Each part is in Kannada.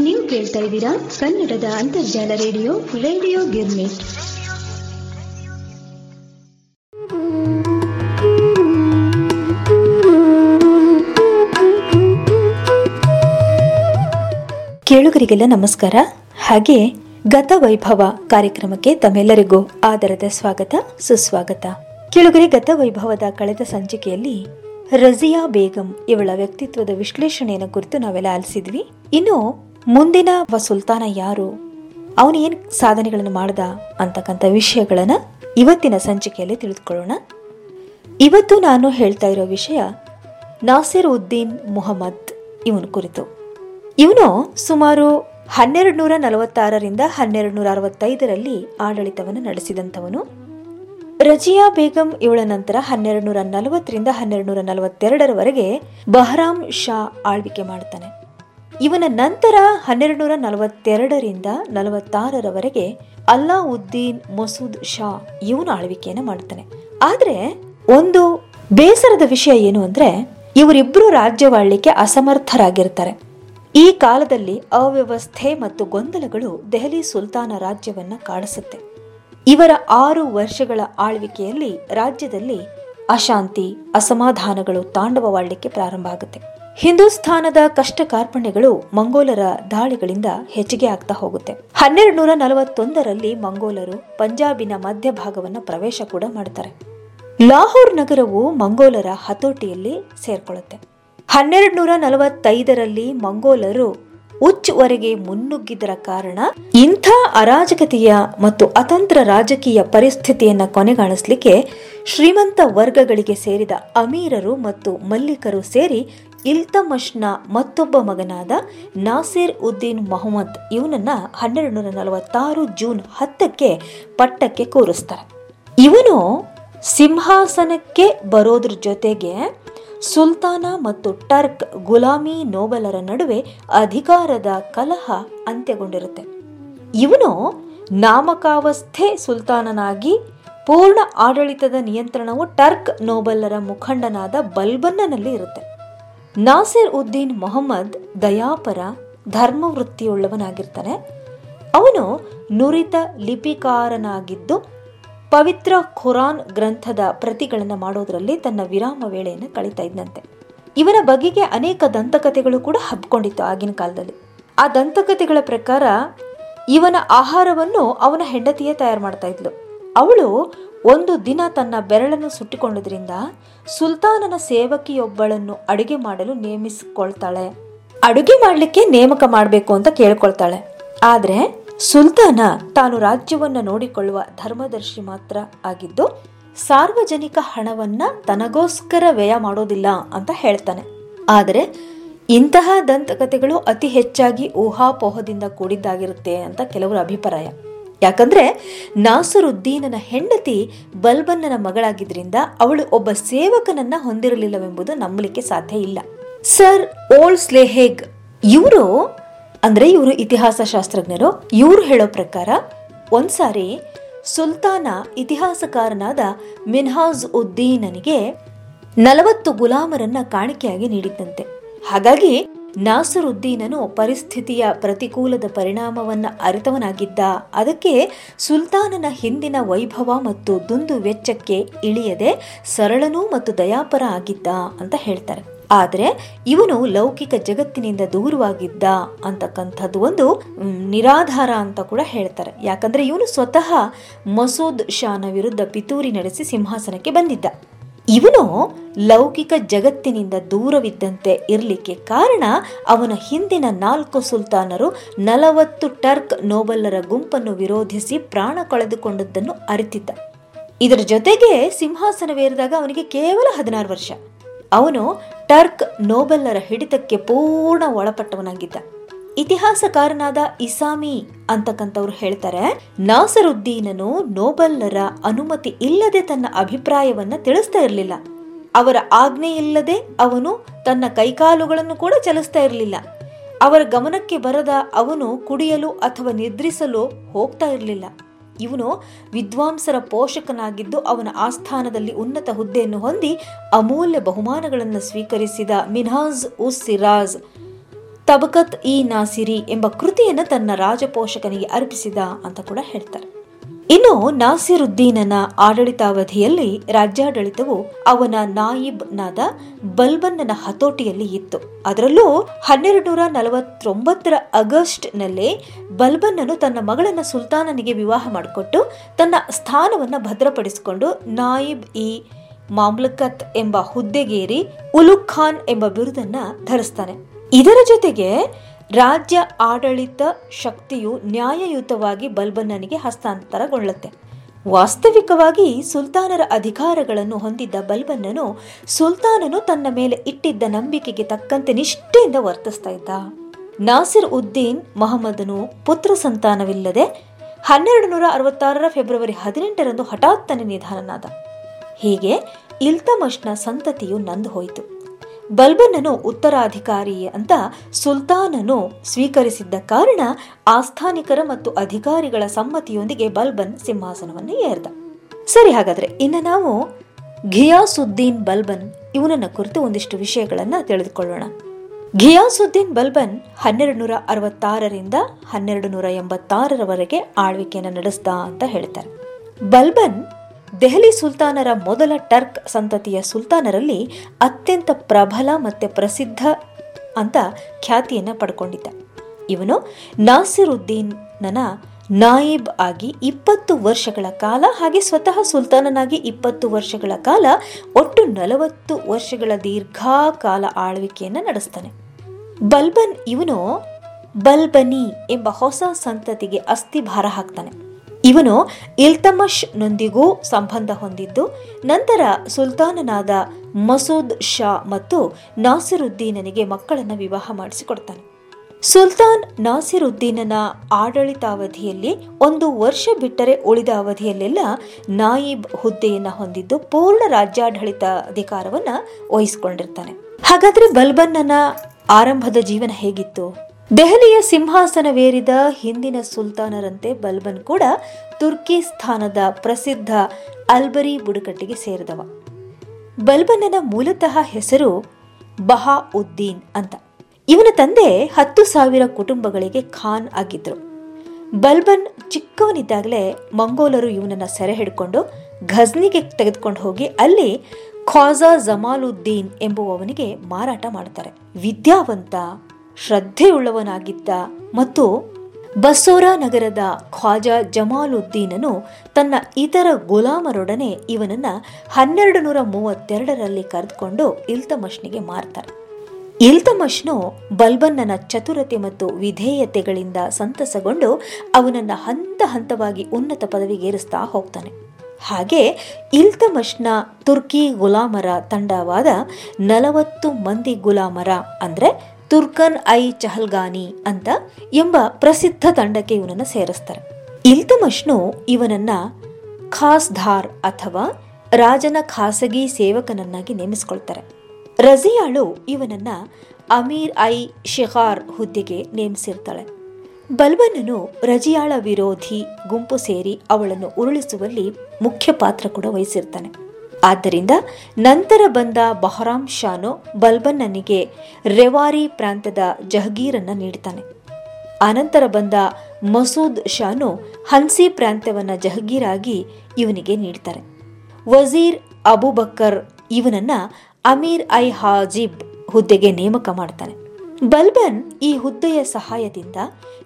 ನೀವು ಕೇಳ್ತಾ ಇದ್ದೀರಾ ಕನ್ನಡದ ಅಂತರ್ಜಾಲ ರೇಡಿಯೋ ರೇಡಿಯೋ ಗಿರ್ಮಿಟ್ ಕೇಳುಗರಿಗೆಲ್ಲ ನಮಸ್ಕಾರ. ಹಾಗೆ ಗತ ವೈಭವ ಕಾರ್ಯಕ್ರಮಕ್ಕೆ ತಮ್ಮೆಲ್ಲರಿಗೂ ಆದರದ ಸ್ವಾಗತ, ಸುಸ್ವಾಗತ. ಕೇಳುಗರೆ, ಗತ ವೈಭವದ ಕಳೆದ ಸಂಚಿಕೆಯಲ್ಲಿ ರಜಿಯಾ ಬೇಗಂ ಇವಳ ವ್ಯಕ್ತಿತ್ವದ ವಿಶ್ಲೇಷಣೆಯನ್ನು ಕುರಿತು ನಾವೆಲ್ಲ ಆಲಿಸಿದ್ವಿ. ಇನ್ನು ಮುಂದಿನ ಸುಲ್ತಾನ ಯಾರು? ಅವನು ಏನ್ ಸಾಧನೆಗಳನ್ನು ಮಾಡ್ದ ಅಂತಕ್ಕಂಥ ವಿಷಯಗಳನ್ನು ಇವತ್ತಿನ ಸಂಚಿಕೆಯಲ್ಲಿ ತಿಳಿದುಕೊಳ್ಳೋಣ. ಇವತ್ತು ನಾನು ಹೇಳ್ತಾ ಇರೋ ವಿಷಯ ನಾಸಿರ್ ಉದ್ದೀನ್ ಮೊಹಮ್ಮದ್ ಇವನ ಕುರಿತು. ಇವನು ಸುಮಾರು ಹನ್ನೆರಡು ನೂರ ನಲವತ್ತಾರರಿಂದ ಹನ್ನೆರಡು ನೂರ ಅರವತ್ತೈದರಲ್ಲಿ ಆಡಳಿತವನ್ನು ನಡೆಸಿದಂಥವನು. ರಜಿಯಾ ಬೇಗಂ ಇವಳ ನಂತರ ಹನ್ನೆರಡು ನೂರ ನಲವತ್ತರಿಂದ ಹನ್ನೆರಡು ನೂರ ನಲವತ್ತೆರಡರವರೆಗೆ ಬಹರಾಮ್ ಶಾ ಆಳ್ವಿಕೆ ಮಾಡ್ತಾನೆ ಇವನ ನಂತರ ಹನ್ನೆರಡು ನೂರ ನಲವತ್ತೆರಡರಿಂದ ನಲವತ್ತಾರರವರೆಗೆ ಅಲ್ಲಾವುದ್ದೀನ್ ಮಸೂದ್ ಶಾ ಇವನು ಆಳ್ವಿಕೆಯನ್ನು ಮಾಡ್ತಾನೆ ಆದರೆ ಒಂದು ಬೇಸರದ ವಿಷಯ ಏನು ಅಂದ್ರೆ ಇವರಿಬ್ರು ರಾಜ್ಯವಾಳ್ಲಿಕ್ಕೆ ಅಸಮರ್ಥರಾಗಿರ್ತಾರೆ. ಈ ಕಾಲದಲ್ಲಿ ಅವ್ಯವಸ್ಥೆ ಮತ್ತು ಗೊಂದಲಗಳು ದೆಹಲಿ ಸುಲ್ತಾನ ರಾಜ್ಯವನ್ನ ಕಾಡಿಸುತ್ತೆ ಇವರ ಆರು ವರ್ಷಗಳ ಆಳ್ವಿಕೆಯಲ್ಲಿ ರಾಜ್ಯದಲ್ಲಿ ಅಶಾಂತಿ, ಅಸಮಾಧಾನಗಳು ತಾಂಡವವಾಡಲಿಕ್ಕೆ ಪ್ರಾರಂಭ ಆಗುತ್ತೆ. ಹಿಂದೂಸ್ಥಾನದ ಕಷ್ಟ ಕಾರ್ಪಣ್ಯಗಳು ಮಂಗೋಲರ ದಾಳಿಗಳಿಂದ ಹೆಚ್ಚಿಗೆ ಆಗ್ತಾ ಹೋಗುತ್ತೆ. ಹನ್ನೆರಡು ನೂರ ನಲವತ್ತೊಂದರಲ್ಲಿ ಮಂಗೋಲರು ಪಂಜಾಬಿನ ಮಧ್ಯಭಾಗವನ್ನು ಪ್ರವೇಶ ಕೂಡ ಮಾಡ್ತಾರೆ. ಲಾಹೋರ್ ನಗರವು ಮಂಗೋಲರ ಹತೋಟಿಯಲ್ಲಿ ಸೇರ್ಕೊಳ್ಳುತ್ತೆ. ಹನ್ನೆರಡು ನೂರ ನಲವತ್ತೈದರಲ್ಲಿ ಮಂಗೋಲರು ಉಚ್ವರೆಗೆ ಮುನ್ನುಗ್ಗಿದರ ಕಾರಣ ಇಂಥ ಅರಾಜಕತೆಯ ಮತ್ತು ಅತಂತ್ರ ರಾಜಕೀಯ ಪರಿಸ್ಥಿತಿಯನ್ನ ಕೊನೆಗಾಣಿಸ್ಲಿಕ್ಕೆ ಶ್ರೀಮಂತ ವರ್ಗಗಳಿಗೆ ಸೇರಿದ ಅಮೀರರು ಮತ್ತು ಮಲ್ಲಿಕರು ಸೇರಿ ಇಲ್ತಮಶ್ನ ಮತ್ತೊಬ್ಬ ಮಗನಾದ ನಾಸಿರ್ ಉದ್ದೀನ್ ಮೊಹಮ್ಮದ್ ಇವನನ್ನ ಹನ್ನೆರಡು ನೂರ ನಲವತ್ತಾರು ಜೂನ್ ಹತ್ತಕ್ಕೆ ಪಟ್ಟಕ್ಕೆ ಕೂರಿಸ್ತಾರೆ. ಇವನು ಸಿಂಹಾಸನಕ್ಕೆ ಬರೋದ್ರ ಜೊತೆಗೆ ಸುಲ್ತಾನ ಮತ್ತು ಟರ್ಕ್ ಗುಲಾಮಿ ನೋಬಲರ ನಡುವೆ ಅಧಿಕಾರದ ಕಲಹ ಅಂತ್ಯಗೊಂಡಿರುತ್ತೆ. ಇವನು ನಾಮಕಾವಸ್ಥೆ ಸುಲ್ತಾನನಾಗಿ ಪೂರ್ಣ ಆಡಳಿತದ ನಿಯಂತ್ರಣವು ಟರ್ಕ್ ನೋಬಲರ ಮುಖಂಡನಾದ ಬಲ್ಬನ್ನನಲ್ಲಿ ಇರುತ್ತೆ. ನಾಸಿರ್ ಉದ್ದೀನ್ ಮೊಹಮ್ಮದ್ ದಯಾಪರ ಧರ್ಮವೃತ್ತಿಯುಳ್ಳವನಾಗಿರ್ತಾನೆ. ಅವನು ನುರಿತ ಲಿಪಿಕಾರನಾಗಿದ್ದು ಪವಿತ್ರ ಖುರಾನ್ ಗ್ರಂಥದ ಪ್ರತಿಗಳನ್ನು ಮಾಡೋದ್ರಲ್ಲಿ ತನ್ನ ವಿರಾಮ ವೇಳೆಯನ್ನು ಕಳೀತಾ ಇದ್ದಂತೆ ಇವನ ಬಗೆಗೆ ಅನೇಕ ದಂತಕಥೆಗಳು ಕೂಡ ಹಬ್ಕೊಂಡಿತ್ತು ಆಗಿನ ಕಾಲದಲ್ಲಿ. ಆ ದಂತಕಥೆಗಳ ಪ್ರಕಾರ ಇವನ ಆಹಾರವನ್ನು ಅವನ ಹೆಂಡತಿಯೇ ತಯಾರು ಮಾಡ್ತಾ ಇದ್ಲು. ಅವಳು ಒಂದು ದಿನ ತನ್ನ ಬೆರಳನ್ನು ಸುಟ್ಟಿಕೊಂಡದ್ರಿಂದ ಸುಲ್ತಾನನ ಸೇವಕಿಯೊಬ್ಬಳನ್ನು ಅಡುಗೆ ಮಾಡಲು ನೇಮಿಸಿಕೊಳ್ತಾಳೆ. ಅಡುಗೆ ಮಾಡಲಿಕ್ಕೆ ನೇಮಕ ಮಾಡಬೇಕು ಅಂತ ಕೇಳ್ಕೊಳ್ತಾಳೆ. ಆದ್ರೆ ಸುಲ್ತಾನ ತಾನು ರಾಜ್ಯವನ್ನ ನೋಡಿಕೊಳ್ಳುವ ಧರ್ಮದರ್ಶಿ ಮಾತ್ರ ಆಗಿದ್ದು, ಸಾರ್ವಜನಿಕ ಹಣವನ್ನ ತನಗೋಸ್ಕರ ವ್ಯಯ ಮಾಡೋದಿಲ್ಲ ಅಂತ ಹೇಳ್ತಾನೆ. ಆದರೆ, ಇಂತಹ ದಂತಕಥೆಗಳು ಅತಿ ಹೆಚ್ಚಾಗಿ ಊಹಾಪೋಹದಿಂದ ಕೂಡಿದ್ದಾಗಿರುತ್ತೆ ಅಂತ ಕೆಲವರ ಅಭಿಪ್ರಾಯ. ಯಾಕಂದ್ರೆ, ನಾಸರುದ್ದೀನನ ಹೆಂಡತಿ ಬಲ್ಬನ್ನನ ಮಗಳಾಗಿದ್ದರಿಂದ ಅವಳು ಒಬ್ಬ ಸೇವಕನನ್ನ ಹೊಂದಿರಲಿಲ್ಲವೆಂಬುದು ನಂಬಲಿಕ್ಕೆ ಸಾಧ್ಯ ಇಲ್ಲ. ಸರ್ ಓಲ್ಡ್ ಸ್ಲೇಹೇಗ್ ಇವರು ಅಂದ್ರೆ ಇವರು ಇತಿಹಾಸ ಶಾಸ್ತ್ರಜ್ಞರು ಇವರು ಹೇಳೋ ಪ್ರಕಾರ ಒಂದ್ಸಾರಿ ಸುಲ್ತಾನ ಇತಿಹಾಸಕಾರನಾದ ಮಿನ್ಹಾಜ್ ಉದ್ದೀನನಿಗೆ ನಲವತ್ತು ಗುಲಾಮರನ್ನ ಕಾಣಿಕೆಯಾಗಿ ನೀಡಿದ್ದಂತೆ. ಹಾಗಾಗಿ ನಾಸರುದ್ದೀನನು ಪರಿಸ್ಥಿತಿಯ ಪ್ರತಿಕೂಲದ ಪರಿಣಾಮವನ್ನ ಅರಿತವನಾಗಿದ್ದ. ಅದಕ್ಕೆ ಸುಲ್ತಾನನ ಹಿಂದಿನ ವೈಭವ ಮತ್ತು ದುಂದು ವೆಚ್ಚಕ್ಕೆ ಇಳಿಯದೆ ಸರಳನೂ ಮತ್ತು ದಯಾಪರ ಆಗಿದ್ದ ಅಂತ ಹೇಳ್ತಾರೆ. ಆದರೆ ಇವನು ಲೌಕಿಕ ಜಗತ್ತಿನಿಂದ ದೂರವಾಗಿದ್ದ ಅಂತಕ್ಕಂಥದ್ದು ಒಂದು ನಿರಾಧಾರ ಅಂತ ಕೂಡ ಹೇಳ್ತಾರೆ. ಯಾಕಂದ್ರೆ ಇವನು ಸ್ವತಃ ಮಸೂದ್ ಶಾನ ವಿರುದ್ಧ ಪಿತೂರಿ ನಡೆಸಿ ಸಿಂಹಾಸನಕ್ಕೆ ಬಂದಿದ್ದ. ಇವನು ಲೌಕಿಕ ಜಗತ್ತಿನಿಂದ ದೂರವಿದ್ದಂತೆ ಇರಲಿಕ್ಕೆ ಕಾರಣ ಅವನ ಹಿಂದಿನ ನಾಲ್ಕು ಸುಲ್ತಾನರು ನಲವತ್ತು ಟರ್ಕ್ ನೋಬಲ್ಲರ ಗುಂಪನ್ನು ವಿರೋಧಿಸಿ ಪ್ರಾಣ ಕಳೆದುಕೊಂಡದ್ದನ್ನು ಅರಿತಿದ್ದ. ಇದರ ಜೊತೆಗೆ ಸಿಂಹಾಸನವೇರಿದಾಗ ಅವನಿಗೆ ಕೇವಲ ಹದಿನಾರು ವರ್ಷ. ಅವನು ಟರ್ಕ್ ನೋಬೆಲ್ಲರ ಹಿಡಿತಕ್ಕೆ ಪೂರ್ಣ ಒಳಪಟ್ಟವನಾಗಿದ್ದ. ಇತಿಹಾಸಕಾರನಾದ ಇಸಾಮಿ ಅಂತಕ್ಕಂಥವ್ರು ಹೇಳ್ತಾರೆ, ನಾಸರುದ್ದೀನನು ನೋಬೆಲ್ಲರ ಅನುಮತಿ ಇಲ್ಲದೆ ತನ್ನ ಅಭಿಪ್ರಾಯವನ್ನ ತಿಳಿಸ್ತಾ ಇರಲಿಲ್ಲ. ಅವರ ಆಜ್ಞೆ ಇಲ್ಲದೆ ಅವನು ತನ್ನ ಕೈಕಾಲುಗಳನ್ನು ಕೂಡ ಚಲಿಸ್ತಾ ಇರಲಿಲ್ಲ. ಅವರ ಗಮನಕ್ಕೆ ಬರದ ಅವನು ಕುಡಿಯಲು ಅಥವಾ ನಿದ್ರಿಸಲು ಹೋಗ್ತಾ ಇರಲಿಲ್ಲ. ಇವನು ವಿದ್ವಾಂಸರ ಪೋಷಕನಾಗಿದ್ದು ಅವನ ಆಸ್ಥಾನದಲ್ಲಿ ಉನ್ನತ ಹುದ್ದೆಯನ್ನು ಹೊಂದಿ ಅಮೂಲ್ಯ ಬಹುಮಾನಗಳನ್ನು ಸ್ವೀಕರಿಸಿದ ಮಿನ್ಹಾಜ್ ಉಸ್ ಸಿರಾಜ್. ತಬಕತ್ ಇ ನಾಸಿರಿ ಎಂಬ ಕೃತಿಯನ್ನು ತನ್ನ ರಾಜಪೋಷಕನಿಗೆ ಅರ್ಪಿಸಿದ ಅಂತ ಕೂಡ ಹೇಳ್ತಾರೆ. ಇನ್ನು ನಾಸಿರುದ್ದೀನನ ಆಡಳಿತಾವಧಿಯಲ್ಲಿ ರಾಜ್ಯಾಡಳಿತವು ಅವನ ನಾಯಿಬ್ನಾದ ಬಲ್ಬನ್ನನ ಹತೋಟಿಯಲ್ಲಿ ಇತ್ತು. ಅದರಲ್ಲೂ ಹನ್ನೆರಡು ನೂರ ನಲವತ್ತೊಂಬತ್ತರ ಆಗಸ್ಟ್ನಲ್ಲೇ ಬಲ್ಬನ್ನನು ತನ್ನ ಮಗಳನ್ನ ಸುಲ್ತಾನನಿಗೆ ವಿವಾಹ ಮಾಡಿಕೊಟ್ಟು ತನ್ನ ಸ್ಥಾನವನ್ನ ಭದ್ರಪಡಿಸಿಕೊಂಡು ನಾಯಿಬ್ ಇ ಮಾಮ್ಲಕತ್ ಎಂಬ ಹುದ್ದೆಗೇರಿ ಉಲುಖ್ ಖಾನ್ ಎಂಬ ಬಿರುದನ್ನ ಧರಿಸ್ತಾನೆ. ಇದರ ಜೊತೆಗೆ ರಾಜ್ಯ ಆಡಳಿತ ಶಕ್ತಿಯು ನ್ಯಾಯಯುತವಾಗಿ ಬಲ್ಬನ್ನನಿಗೆ ಹಸ್ತಾಂತರಗೊಳ್ಳುತ್ತೆ. ವಾಸ್ತವಿಕವಾಗಿ ಸುಲ್ತಾನರ ಅಧಿಕಾರಗಳನ್ನು ಹೊಂದಿದ್ದ ಬಲ್ಬನ್ನನು ಸುಲ್ತಾನನು ತನ್ನ ಮೇಲೆ ಇಟ್ಟಿದ್ದ ನಂಬಿಕೆಗೆ ತಕ್ಕಂತೆ ನಿಷ್ಠೆಯಿಂದ ವರ್ತಿಸ್ತಾ ಇದ್ದ. ನಾಸಿರ್ ಉದ್ದೀನ್ ಮೊಹಮ್ಮದನು ಪುತ್ರ ಸಂತಾನವಿಲ್ಲದೆ ಹನ್ನೆರಡು ನೂರ ಅರವತ್ತಾರರ ಫೆಬ್ರವರಿ ಹದಿನೆಂಟರಂದು ಹಠಾತ್ತನೆ ನಿಧನನಾದ. ಹೀಗೆ ಇಲ್ತಮಶ್ನ ಸಂತತಿಯು ನಂದು ಹೋಯಿತು. ಬಲ್ಬನ್ನನು ಉತ್ತರಾಧಿಕಾರಿ ಅಂತ ಸುಲ್ತಾನನು ಸ್ವೀಕರಿಸಿದ್ದ ಕಾರಣ ಆಸ್ಥಾನಿಕರ ಮತ್ತು ಅಧಿಕಾರಿಗಳ ಸಮ್ಮತಿಯೊಂದಿಗೆ ಬಲ್ಬನ್ ಸಿಂಹಾಸನವನ್ನು ಏರ್ದ. ಸರಿ ಹಾಗಾದ್ರೆ, ಇನ್ನು ನಾವು ಘಿಯಾಸುದ್ದೀನ್ ಬಲ್ಬನ್ ಇವನನ್ನ ಕುರಿತು ಒಂದಿಷ್ಟು ವಿಷಯಗಳನ್ನ ತಿಳಿದುಕೊಳ್ಳೋಣ. ಘಿಯಾಸುದ್ದೀನ್ ಬಲ್ಬನ್ ಹನ್ನೆರಡು ನೂರ ಅರವತ್ತಾರರಿಂದ ಹನ್ನೆರಡು ನೂರ ಎಂಬತ್ತಾರರವರೆಗೆ ಆಳ್ವಿಕೆಯನ್ನು ನಡೆಸ್ದ ಅಂತ ಹೇಳ್ತಾರೆ. ಬಲ್ಬನ್ ದೆಹಲಿ ಸುಲ್ತಾನರ ಮೊದಲ ಟರ್ಕ್ ಸಂತತಿಯ ಸುಲ್ತಾನರಲ್ಲಿ ಅತ್ಯಂತ ಪ್ರಬಲ ಮತ್ತು ಪ್ರಸಿದ್ಧ ಅಂತ ಖ್ಯಾತಿಯನ್ನು ಪಡ್ಕೊಂಡಿದ್ದ. ಇವನು ನಾಸಿರುದ್ದೀನ್ನನ ನಾಯಿಬ್ ಆಗಿ ಇಪ್ಪತ್ತು ವರ್ಷಗಳ ಕಾಲ ಹಾಗೆ ಸ್ವತಃ ಸುಲ್ತಾನನಾಗಿ ಇಪ್ಪತ್ತು ವರ್ಷಗಳ ಕಾಲ ಒಟ್ಟು ನಲವತ್ತು ವರ್ಷಗಳ ದೀರ್ಘಕಾಲ ಆಳ್ವಿಕೆಯನ್ನು ನಡೆಸ್ತಾನೆ. ಬಲ್ಬನ್ ಇವನು ಬಲ್ಬನಿ ಎಂಬ ಹೊಸ ಸಂತತಿಗೆ ಅಸ್ಥಿಭಾರ ಹಾಕ್ತಾನೆ. ಇವನು ಇಲ್ತಮಶ್ ನೊಂದಿಗೂ ಸಂಬಂಧ ಹೊಂದಿದ್ದು, ನಂತರ ಸುಲ್ತಾನನಾದ ಮಸೂದ್ ಶಾ ಮತ್ತು ನಾಸಿರುದ್ದೀನನಿಗೆ ಮಕ್ಕಳನ್ನು ವಿವಾಹ ಮಾಡಿಸಿಕೊಡ್ತಾನೆ. ಸುಲ್ತಾನ್ ನಾಸಿರುದ್ದೀನನ ಆಡಳಿತಾವಧಿಯಲ್ಲಿ ಒಂದು ವರ್ಷ ಬಿಟ್ಟರೆ ಉಳಿದ ಅವಧಿಯಲ್ಲೆಲ್ಲ ನಾಯಿಬ್ ಹುದ್ದೆಯನ್ನು ಹೊಂದಿದ್ದು ಪೂರ್ಣ ರಾಜ್ಯಾಡಳಿತ ಅಧಿಕಾರವನ್ನು ವಹಿಸಿಕೊಂಡಿರ್ತಾನೆ. ಹಾಗಾದ್ರೆ ಬಲ್ಬನ್ನನ ಆರಂಭದ ಜೀವನ ಹೇಗಿತ್ತು? ದೆಹಲಿಯ ಸಿಂಹಾಸನವೇರಿದ ಹಿಂದಿನ ಸುಲ್ತಾನರಂತೆ ಬಲ್ಬನ್ ಕೂಡ ತುರ್ಕಿಸ್ತಾನದ ಪ್ರಸಿದ್ಧ ಅಲ್ಬರಿ ಬುಡಕಟ್ಟಿಗೆ ಸೇರಿದವ. ಬಲ್ಬನ್ನನ ಮೂಲತಃ ಹೆಸರು ಬಹಾ ಉದ್ದೀನ್ ಅಂತ. ಇವನ ತಂದೆ ಹತ್ತು ಸಾವಿರ ಕುಟುಂಬಗಳಿಗೆ ಖಾನ್ ಆಗಿದ್ರು. ಬಲ್ಬನ್ ಚಿಕ್ಕವನಿದ್ದಾಗಲೇ ಮಂಗೋಲರು ಇವನನ್ನ ಸೆರೆ ಹಿಡ್ಕೊಂಡು ಘಜ್ನಿಗೆ ತೆಗೆದುಕೊಂಡು ಹೋಗಿ ಅಲ್ಲಿ ಖಾಜಾ ಜಮಾಲುದ್ದೀನ್ ಎಂಬುವವನಿಗೆ ಮಾರಾಟ ಮಾಡ್ತಾರೆ. ವಿದ್ಯಾವಂತ ಶ್ರದ್ಧೆಯುಳ್ಳವನಾಗಿದ್ದ ಮತ್ತು ಬಸೋರಾ ನಗರದ ಖ್ವಾಜಾ ಜಮಾಲುದ್ದೀನನು ತನ್ನ ಇತರ ಗುಲಾಮರೊಡನೆ ಇವನನ್ನ ಹನ್ನೆರಡು ನೂರ ಮೂವತ್ತೆರಡರಲ್ಲಿ ಕರೆದುಕೊಂಡು ಇಲ್ತಮಶ್ನಿಗೆ ಮಾರ್ತಾರೆ ಇಲ್ತಮಶ್ನು ಬಲ್ಬನ್ನನ ಚತುರತೆ ಮತ್ತು ವಿಧೇಯತೆಗಳಿಂದ ಸಂತಸಗೊಂಡು ಅವನನ್ನ ಹಂತ ಹಂತವಾಗಿ ಉನ್ನತ ಪದವಿಗೇರಿಸ್ತಾ ಹೋಗ್ತಾನೆ. ಹಾಗೆ ಇಲ್ತಮಶ್ನ ತುರ್ಕಿ ಗುಲಾಮರ ತಂಡವಾದ ನಲವತ್ತು ಮಂದಿ ಗುಲಾಮರ ಅಂದ್ರೆ ತುರ್ಕನ್ ಐ ಚಹಲ್ಗಾನಿ ಅಂತ ಎಂಬ ಪ್ರಸಿದ್ಧ ತಂಡಕ್ಕೆ ಇವನನ್ನು ಸೇರಿಸ್ತಾರೆ. ಇಲ್ತಮಶ್ನು ಇವನನ್ನ ಖಾಸ್ಧಾರ್ ಅಥವಾ ರಾಜನ ಖಾಸಗಿ ಸೇವಕನನ್ನಾಗಿ ನೇಮಿಸಿಕೊಳ್ತಾರೆ. ರಜಿಯಾಳು ಇವನನ್ನ ಅಮೀರ್ ಐ ಶಿಖಾರ್ ಹುದ್ದೆಗೆ ನೇಮಿಸಿರ್ತಾಳೆ. ಬಲ್ಬನನು ರಜಿಯಾಳ ವಿರೋಧಿ ಗುಂಪು ಸೇರಿ ಅವಳನ್ನು ಉರುಳಿಸುವಲ್ಲಿ ಮುಖ್ಯ ಪಾತ್ರ ಕೂಡ ವಹಿಸಿರ್ತಾನೆ. ಆದ್ದರಿಂದ ನಂತರ ಬಂದ ಬಹರಾಮ್ ಶಾನು ಬಲ್ಬನ್ನನಿಗೆ ರೆವಾರಿ ಪ್ರಾಂತದ ಜಹಗೀರನ್ನ ನೀಡ್ತಾನೆ ಅನಂತರ ಬಂದ ಮಸೂದ್ ಶಾನು ಹನ್ಸಿ ಪ್ರಾಂತ್ಯವನ್ನು ಜಹಗೀರಾಗಿ ಇವನಿಗೆ ನೀಡ್ತಾರೆ ವಜೀರ್ ಅಬುಬಕ್ಕರ್ ಇವನನ್ನ ಅಮೀರ್ ಐ ಹಾಜಿಬ್ ಹುದ್ದೆಗೆ ನೇಮಕ ಮಾಡ್ತಾನೆ ಬಲ್ಬನ್ ಈ ಹುದ್ದೆಯ ಸಹಾಯದಿಂದ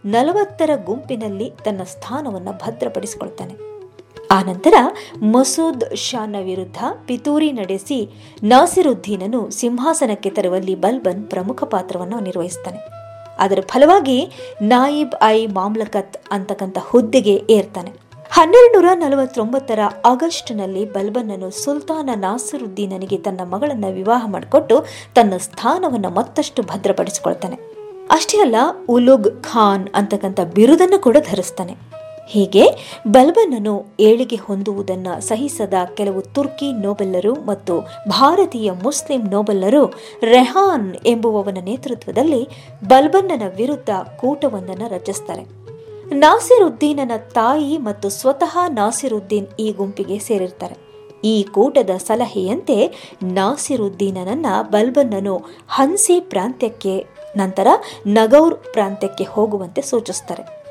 ನಲವತ್ತರ ಗುಂಪಿನಲ್ಲಿ ತನ್ನ ಸ್ಥಾನವನ್ನು ಭದ್ರಪಡಿಸಿಕೊಳ್ತಾನೆ ಆನಂತರ ಮಸೂದ್ ಶಾನ ವಿರುದ್ಧ ಪಿತೂರಿ ನಡೆಸಿ ನಾಸಿರುದ್ದೀನನು ಸಿಂಹಾಸನಕ್ಕೆ ತರುವಲ್ಲಿ ಬಲ್ಬನ್ ಪ್ರಮುಖ ಪಾತ್ರವನ್ನು ನಿರ್ವಹಿಸ್ತಾನೆ ಅದರ ಫಲವಾಗಿ ನಾಯಿಬ್ ಐ ಮಾಮ್ಲಕತ್ ಅಂತಕ್ಕಂಥ ಹುದ್ದೆಗೆ ಏರ್ತಾನೆ. ಹನ್ನೆರಡು ನೂರ ನಲವತ್ತೊಂಬತ್ತರ ಆಗಸ್ಟ್ನಲ್ಲಿ ಬಲ್ಬನ್ನನು ಸುಲ್ತಾನ ನಾಸಿರುದ್ದೀನನಿಗೆ ತನ್ನ ಮಗಳನ್ನು ವಿವಾಹ ಮಾಡಿಕೊಟ್ಟು ತನ್ನ ಸ್ಥಾನವನ್ನು ಮತ್ತಷ್ಟು ಭದ್ರಪಡಿಸಿಕೊಳ್ತಾನೆ. ಅಷ್ಟೇ ಅಲ್ಲ, ಉಲುಗ್ ಖಾನ್ ಅಂತಕ್ಕಂಥ ಬಿರುದನ್ನು ಕೂಡ ಧರಿಸ್ತಾನೆ. ಹೀಗೆ ಬಲ್ಬನ್ನನು ಏಳಿಗೆ ಹೊಂದುವುದನ್ನು ಸಹಿಸದ ಕೆಲವು ತುರ್ಕಿ ನೋಬೆಲ್ಲರು ಮತ್ತು ಭಾರತೀಯ ಮುಸ್ಲಿಂ ನೋಬೆಲ್ಲರು ರೆಹಾನ್ ಎಂಬುವವನ ನೇತೃತ್ವದಲ್ಲಿ ಬಲ್ಬನ್ನನ ವಿರುದ್ಧ ಕೂಟವೊಂದನ್ನು ರಚಿಸ್ತಾರೆ. ನಾಸಿರುದ್ದೀನನ ತಾಯಿ ಮತ್ತು ಸ್ವತಃ ನಾಸಿರುದ್ದೀನ್ ಈ ಗುಂಪಿಗೆ ಸೇರಿರ್ತಾರೆ. ಈ ಕೂಟದ ಸಲಹೆಯಂತೆ ನಾಸಿರುದ್ದೀನನನ್ನ ಬಲ್ಬನ್ನನು ಹನ್ಸಿ ಪ್ರಾಂತ್ಯಕ್ಕೆ, ನಂತರ ನಗೌರ್ ಪ್ರಾಂತ್ಯಕ್ಕೆ ಹೋಗುವಂತೆ ಸೂಚಿಸ್ತಾರೆ.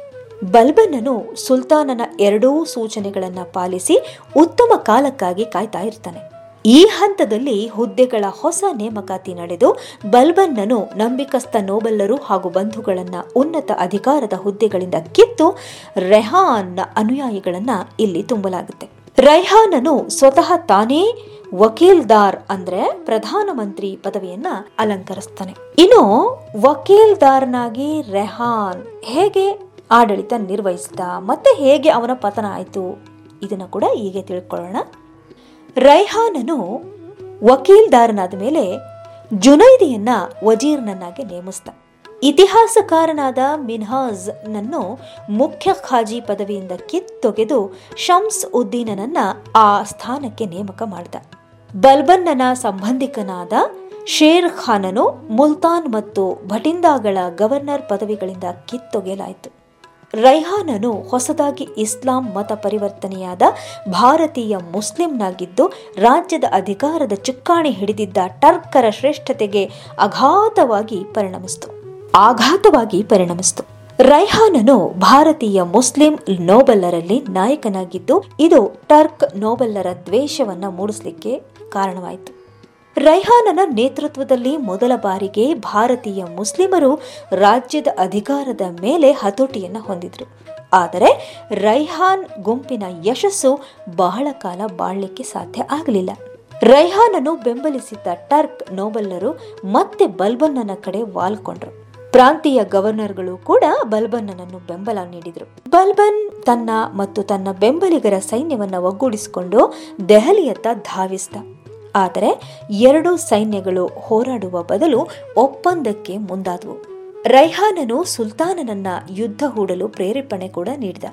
ಬಲ್ಬನ್ನನು ಸುಲ್ತಾನನ ಎರಡೂ ಸೂಚನೆಗಳನ್ನು ಪಾಲಿಸಿ ಉತ್ತಮ ಕಾಲಕ್ಕಾಗಿ ಕಾಯ್ತಾ ಇರ್ತಾನೆ. ಈ ಹಂತದಲ್ಲಿ ಹುದ್ದೆಗಳ ಹೊಸ ನೇಮಕಾತಿ ನಡೆದು ಬಲ್ಬನ್ನನು ನಂಬಿಕಸ್ಥ ನೋಬಲ್ಲರು ಹಾಗೂ ಬಂಧುಗಳನ್ನು ಉನ್ನತ ಅಧಿಕಾರದ ಹುದ್ದೆಗಳಿಂದ ಕಿತ್ತು ರೆಹಾನ್ನ ಅನುಯಾಯಿಗಳನ್ನು ಇಲ್ಲಿ ತುಂಬಲಾಗುತ್ತೆ. ರೈಹಾನನು ಸ್ವತಃ ತಾನೇ ವಕೀಲ್ದಾರ್ ಅಂದ್ರೆ ಪ್ರಧಾನಮಂತ್ರಿ ಪದವಿಯನ್ನ ಅಲಂಕರಿಸ್ತಾನೆ. ಇನ್ನು ವಕೀಲ್ದಾರ್ನಾಗಿ ರೆಹಾನ್ ಹೇಗೆ ಆಡಳಿತ ನಿರ್ವಹಿಸಿದ ಮತ್ತೆ ಹೇಗೆ ಅವನ ಪತನ ಆಯಿತು? ಇದನ್ನು ಕೂಡ ಹೀಗೆ ತಿಳ್ಕೊಳ್ಳೋಣ. ರೈಹಾನನು ವಕೀಲ್ದಾರನಾದ ಮೇಲೆ ಜುನೈದಿಯನ್ನ ವಜೀರ್ನನ್ನಾಗಿ ನೇಮಿಸ್ತ ಇತಿಹಾಸಕಾರನಾದ ಮಿನ್ಹಾಜ್ ನನ್ನು ಮುಖ್ಯ ಖಾಜಿ ಪದವಿಯಿಂದ ಕಿತ್ತೊಗೆದು ಶಮ್ಸ್ ಉದ್ದೀನನನ್ನ ಆ ಸ್ಥಾನಕ್ಕೆ ನೇಮಕ ಮಾಡಿದ. ಬಲ್ಬನ್ನನ ಸಂಬಂಧಿಕನಾದ ಶೇರ್ ಖಾನನು ಮುಲ್ತಾನ್ ಮತ್ತು ಭಟಿಂದಾಗಳ ಗವರ್ನರ್ ಪದವಿಗಳಿಂದ ಕಿತ್ತೊಗೆಯಲಾಯಿತು. ರೈಹಾನನು ಹೊಸದಾಗಿ ಇಸ್ಲಾಂ ಮತ ಪರಿವರ್ತನೆಯಾದ ಭಾರತೀಯ ಮುಸ್ಲಿಂನಾಗಿದ್ದು, ರಾಜ್ಯದ ಅಧಿಕಾರದ ಚುಕ್ಕಾಣಿ ಹಿಡಿದಿದ್ದ ಟರ್ಕರ ಶ್ರೇಷ್ಠತೆಗೆ ಅಘಾತವಾಗಿ ಪರಿಣಮಿಸಿತು. ಆಘಾತವಾಗಿ ಪರಿಣಮಿಸಿತು. ರೈಹಾನನು ಭಾರತೀಯ ಮುಸ್ಲಿಂ ನೋಬೆಲ್ಲರಲ್ಲಿ ನಾಯಕನಾಗಿದ್ದು, ಇದು ಟರ್ಕ್ ನೋಬೆಲ್ಲರ ದ್ವೇಷವನ್ನು ಮೂಡಿಸಲಿಕ್ಕೆ ಕಾರಣವಾಯಿತು. ರೈಹಾನನ ನೇತೃತ್ವದಲ್ಲಿ ಮೊದಲ ಬಾರಿಗೆ ಭಾರತೀಯ ಮುಸ್ಲಿಮರು ರಾಜ್ಯದ ಅಧಿಕಾರದ ಮೇಲೆ ಹತೋಟಿಯನ್ನು ಹೊಂದಿದ್ರು. ಆದರೆ ರೈಹಾನ್ ಗುಂಪಿನ ಯಶಸ್ಸು ಬಹಳ ಕಾಲ ಬಾಳ್ಲಿಕ್ಕೆ ಸಾಧ್ಯ ಆಗಲಿಲ್ಲ. ರೈಹಾನನ್ನು ಬೆಂಬಲಿಸಿದ್ದ ಟರ್ಕ್ ನೋಬಲ್ಲರು ಮತ್ತೆ ಬಲ್ಬನ್ನನ ಕಡೆ ವಾಲ್ಕೊಂಡ್ರು. ಪ್ರಾಂತೀಯ ಗವರ್ನರ್ಗಳು ಕೂಡ ಬಲ್ಬನ್ನನನ್ನು ಬೆಂಬಲ ನೀಡಿದರು. ಬಲ್ಬನ್ ತನ್ನ ಮತ್ತು ತನ್ನ ಬೆಂಬಲಿಗರ ಸೈನ್ಯವನ್ನು ಒಗ್ಗೂಡಿಸಿಕೊಂಡು ದೆಹಲಿಯತ್ತ ಧಾವಿಸಿದ. ಆದರೆ ಎರಡು ಸೈನ್ಯಗಳು ಹೋರಾಡುವ ಬದಲು ಒಪ್ಪಂದಕ್ಕೆ ಮುಂದಾದವು. ರೈಹಾನನು ಸುಲ್ತಾನನನ್ನ ಯುದ್ಧ ಹೂಡಲು ಪ್ರೇರೇಪಣೆ ಕೂಡ ನೀಡಿದ.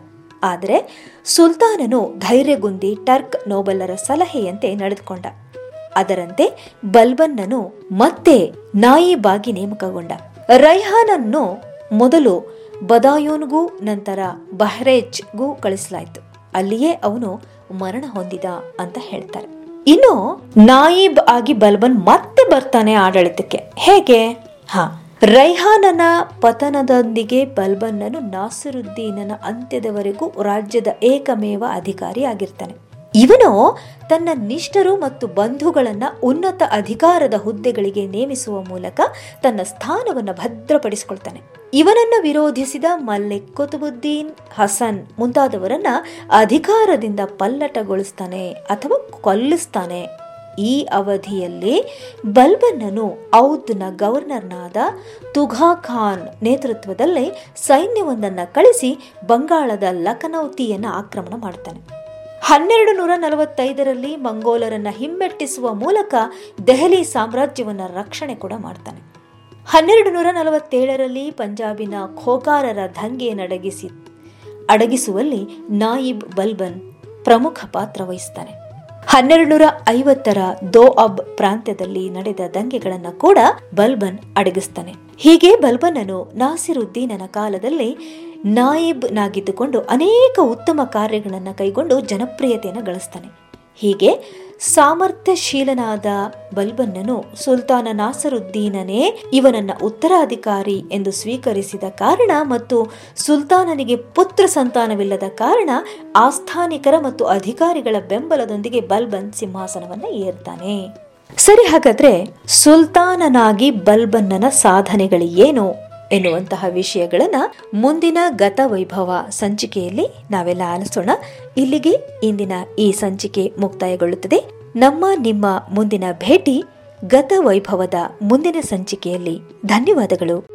ಆದರೆ ಸುಲ್ತಾನನು ಧೈರ್ಯಗುಂದಿ ಟರ್ಕ್ ನೋಬಲರ ಸಲಹೆಯಂತೆ ನಡೆದುಕೊಂಡ. ಅದರಂತೆ ಬಲ್ಬನ್ನನು ಮತ್ತೆ ನಾಯಿಬಾಗಿ ನೇಮಕಗೊಂಡ. ರೈಹಾನನ್ನು ಮೊದಲು ಬದಾಯೋನ್ಗೂ ನಂತರ ಬಹ್ರೇಜ್ಗೂ ಕಳಿಸಲಾಯಿತು. ಅಲ್ಲಿಯೇ ಅವನು ಮರಣ ಹೊಂದಿದ ಅಂತ ಹೇಳ್ತಾರೆ. ಇನ್ನು ನಾಯಿಬ್ ಆಗಿ ಬಲ್ಬನ್ ಮತ್ತೆ ಬರ್ತಾನೆ ಆಡಳಿತಕ್ಕೆ. ಹೇಗೆ? ಹ, ರೈಹಾನನ ಪತನದೊಂದಿಗೆ ಬಲ್ಬನ್ನನು ನಾಸಿರುದ್ದೀನನ ಅಂತ್ಯದವರೆಗೂ ರಾಜ್ಯದ ಏಕಮೇವ ಅಧಿಕಾರಿ ಆಗಿರ್ತಾನೆ. ಇವನು ತನ್ನ ನಿಷ್ಠರು ಮತ್ತು ಬಂಧುಗಳನ್ನ ಉನ್ನತ ಅಧಿಕಾರದ ಹುದ್ದೆಗಳಿಗೆ ನೇಮಿಸುವ ಮೂಲಕ ತನ್ನ ಸ್ಥಾನವನ್ನು ಭದ್ರಪಡಿಸಿಕೊಳ್ತಾನೆ. ಇವನನ್ನ ವಿರೋಧಿಸಿದ ಮಲ್ಲಿಕ್ ಕುತುಬುದ್ದೀನ್ ಹಸನ್ ಮುಂತಾದವರನ್ನ ಅಧಿಕಾರದಿಂದ ಪಲ್ಲಟಗೊಳಿಸ್ತಾನೆ ಅಥವಾ ಕೊಲ್ಲಿಸ್ತಾನೆ. ಈ ಅವಧಿಯಲ್ಲಿ ಬಲ್ಬನ್ನನು ಔದ್ನ ಗವರ್ನರ್ನಾದ ತುಘಾ ಖಾನ್ ನೇತೃತ್ವದಲ್ಲಿ ಸೈನ್ಯವೊಂದನ್ನು ಕಳಿಸಿ ಬಂಗಾಳದ ಲಖನೌತಿಯನ್ನು ಆಕ್ರಮಣ ಮಾಡ್ತಾನೆ. ಹನ್ನೆರಡು ನೂರ ನಲವತ್ತೈದರಲ್ಲಿ ಮಂಗೋಲರನ್ನು ಹಿಮ್ಮೆಟ್ಟಿಸುವ ಮೂಲಕ ದೆಹಲಿ ಸಾಮ್ರಾಜ್ಯವನ್ನು ರಕ್ಷಣೆ ಕೂಡ ಮಾಡ್ತಾನೆ. ಹನ್ನೆರಡು ನೂರ ನಲವತ್ತೇಳರಲ್ಲಿ ಪಂಜಾಬಿನ ಖೋಕಾರರ ದಂಗೆಯನ್ನಡಗಿಸಿ ಅಡಗಿಸುವಲ್ಲಿ ನಾಯಿಬ್ ಬಲ್ಬನ್ ಪ್ರಮುಖ ಪಾತ್ರ ವಹಿಸ್ತಾನೆ. ಹನ್ನೆರಡು ನೂರ ಐವತ್ತರ ದೋ ಅಬ್ ಪ್ರಾಂತ್ಯದಲ್ಲಿ ನಡೆದ ದಂಗೆಗಳನ್ನು ಕೂಡ ಬಲ್ಬನ್ ಅಡಗಿಸ್ತಾನೆ. ಹೀಗೆ ಬಲ್ಬನನು ನಾಸಿರುದ್ದೀನನ ಕಾಲದಲ್ಲಿ ನಾಯಿಬ್ ನಾಗಿದ್ದುಕೊಂಡು ಅನೇಕ ಉತ್ತಮ ಕಾರ್ಯಗಳನ್ನು ಕೈಗೊಂಡು ಜನಪ್ರಿಯತೆಯನ್ನು ಗಳಿಸ್ತಾನೆ. ಹೀಗೆ ಸಾಮರ್ಥ್ಯಶೀಲನಾದ ಬಲ್ಬನ್ನನು ಸುಲ್ತಾನ ನಾಸರುದ್ದೀನನೇ, ಇವನನ್ನ ಉತ್ತರಾಧಿಕಾರಿ ಎಂದು ಸ್ವೀಕರಿಸಿದ ಕಾರಣ ಮತ್ತು ಸುಲ್ತಾನನಿಗೆ ಪುತ್ರ ಸಂತಾನವಿಲ್ಲದ ಕಾರಣ ಆಸ್ಥಾನಿಕರ ಮತ್ತು ಅಧಿಕಾರಿಗಳ ಬೆಂಬಲದೊಂದಿಗೆ ಬಲ್ಬನ್ ಸಿಂಹಾಸನವನ್ನ ಏರ್ತಾನೆ. ಸರಿ, ಹಾಗಾದ್ರೆ ಸುಲ್ತಾನನಾಗಿ ಬಲ್ಬನ್ನನ ಸಾಧನೆಗಳು ಏನು? ಎನ್ನುವಂತಹ ವಿಷಯಗಳನ್ನ ಮುಂದಿನ ಗತ ವೈಭವ ಸಂಚಿಕೆಯಲ್ಲಿ ನಾವೆಲ್ಲ ಆಲಿಸೋಣ. ಇಲ್ಲಿಗೆ ಇಂದಿನ ಈ ಸಂಚಿಕೆ ಮುಕ್ತಾಯಗೊಳ್ಳುತ್ತದೆ. ನಮ್ಮ ನಿಮ್ಮ ಮುಂದಿನ ಭೇಟಿ ಗತ ವೈಭವದ ಮುಂದಿನ ಸಂಚಿಕೆಯಲ್ಲಿ. ಧನ್ಯವಾದಗಳು.